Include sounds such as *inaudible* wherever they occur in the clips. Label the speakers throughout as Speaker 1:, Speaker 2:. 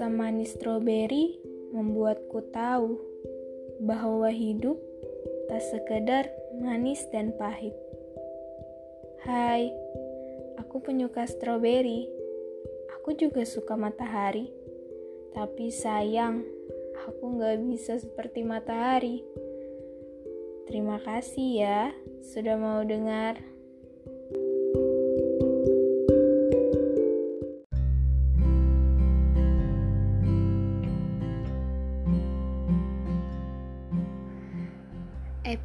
Speaker 1: Asam manis stroberi membuatku tahu bahwa hidup tak sekedar manis dan pahit. Hai, aku penyuka stroberi. Aku juga suka matahari. Tapi sayang, aku gak bisa seperti matahari. Terima kasih ya sudah mau dengar.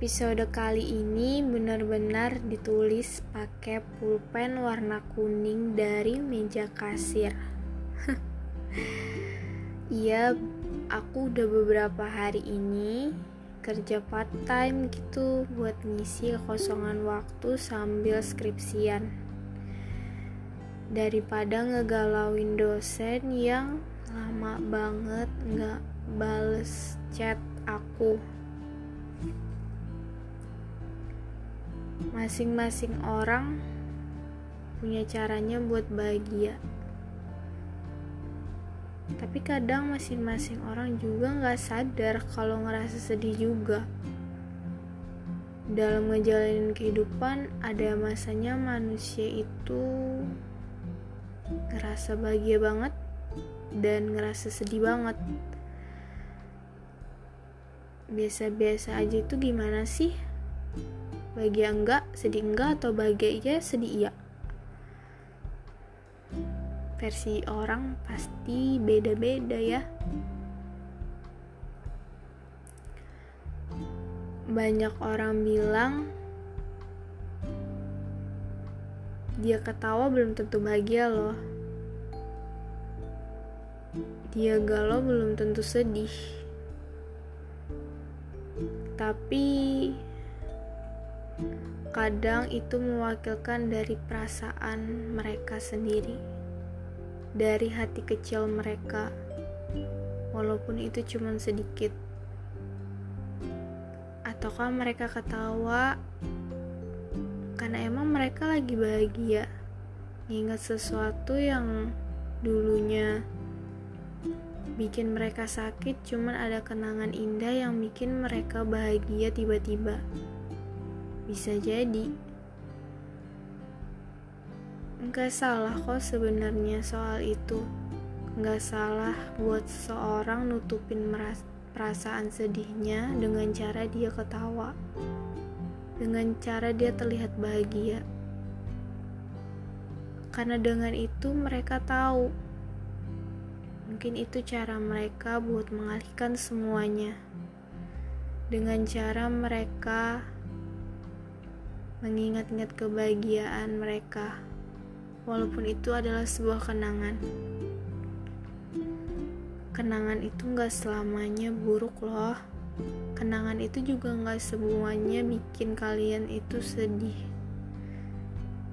Speaker 1: Episode kali ini benar-benar ditulis pakai pulpen warna kuning dari meja kasir. *laughs* Iya, aku udah beberapa hari ini kerja part time gitu buat ngisi kekosongan waktu sambil skripsian. Daripada ngegalauin dosen yang lama banget nggak bales chat aku. Masing-masing orang punya caranya buat bahagia. Tapi kadang masing-masing orang juga nggak sadar kalau ngerasa sedih juga. Dalam ngejalanin kehidupan, ada masanya manusia itu ngerasa bahagia banget dan ngerasa sedih banget. Biasa-biasa aja itu gimana sih? Bahagia enggak, sedih enggak, atau bahagia iya, sedih iya. Versi orang pasti beda-beda ya. Banyak orang bilang dia ketawa belum tentu bahagia loh. Dia galau belum tentu sedih. Tapi Kadang itu mewakilkan dari perasaan mereka sendiri, dari hati kecil mereka, walaupun itu cuma sedikit. Ataukah mereka ketawa karena emang mereka lagi bahagia, ingat sesuatu yang dulunya bikin mereka sakit, cuman ada kenangan indah yang bikin mereka bahagia tiba-tiba. Bisa jadi. Enggak salah kok sebenarnya soal itu. Enggak salah buat seseorang nutupin perasaan sedihnya dengan cara dia ketawa. Dengan cara dia terlihat bahagia. Karena dengan itu mereka tahu mungkin itu cara mereka buat mengalihkan semuanya dengan cara mereka mengingat-ingat kebahagiaan mereka, walaupun itu adalah sebuah kenangan. Kenangan itu gak selamanya buruk loh. Kenangan itu juga gak semuanya bikin kalian itu sedih.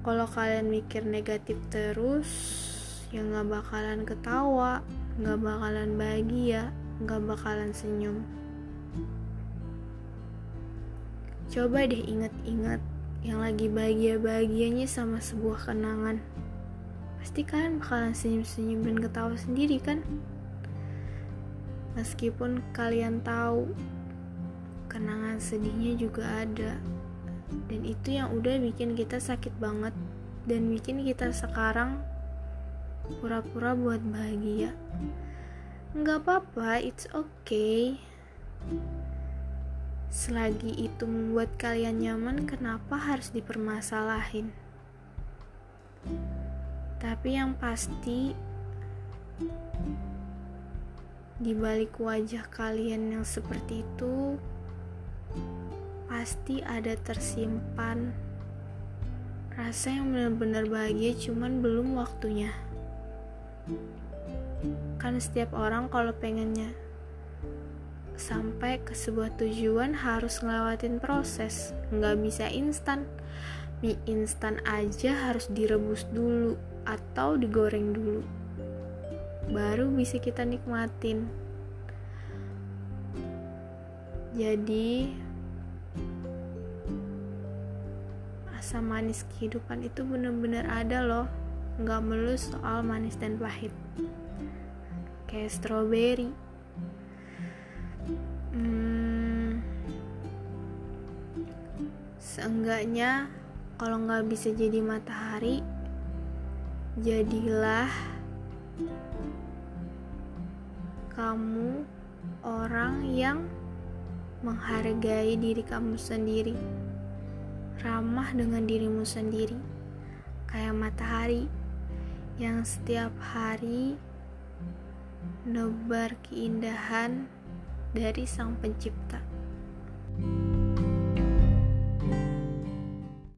Speaker 1: Kalau kalian mikir negatif terus, ya gak bakalan ketawa, gak bakalan bahagia, gak bakalan senyum. Coba deh ingat-ingat yang lagi bahagia-bahagianya sama sebuah kenangan. Pasti kalian bakalan senyum-senyum dan ketawa sendiri kan? Meskipun kalian tahu kenangan sedihnya juga ada. Dan itu yang udah bikin kita sakit banget dan bikin kita sekarang pura-pura buat bahagia. Nggak apa-apa, it's okay. Selagi itu membuat kalian nyaman, kenapa harus dipermasalahin? Tapi yang pasti, di balik wajah kalian yang seperti itu, pasti ada tersimpan rasa yang benar-benar bahagia, cuman belum waktunya. Kan setiap orang kalau pengennya sampai ke sebuah tujuan harus ngelewatin proses. Nggak bisa instan. Mie instan aja harus direbus dulu atau digoreng dulu. Baru bisa kita nikmatin. Jadi asam manis kehidupan itu bener-bener ada loh. Nggak melulu soal manis dan pahit. Kayak stroberi hmm, seenggaknya kalau nggak bisa jadi matahari jadilah kamu orang yang menghargai diri kamu sendiri ramah dengan dirimu sendiri. Kayak matahari yang setiap hari nebar keindahan dari Sang Pencipta.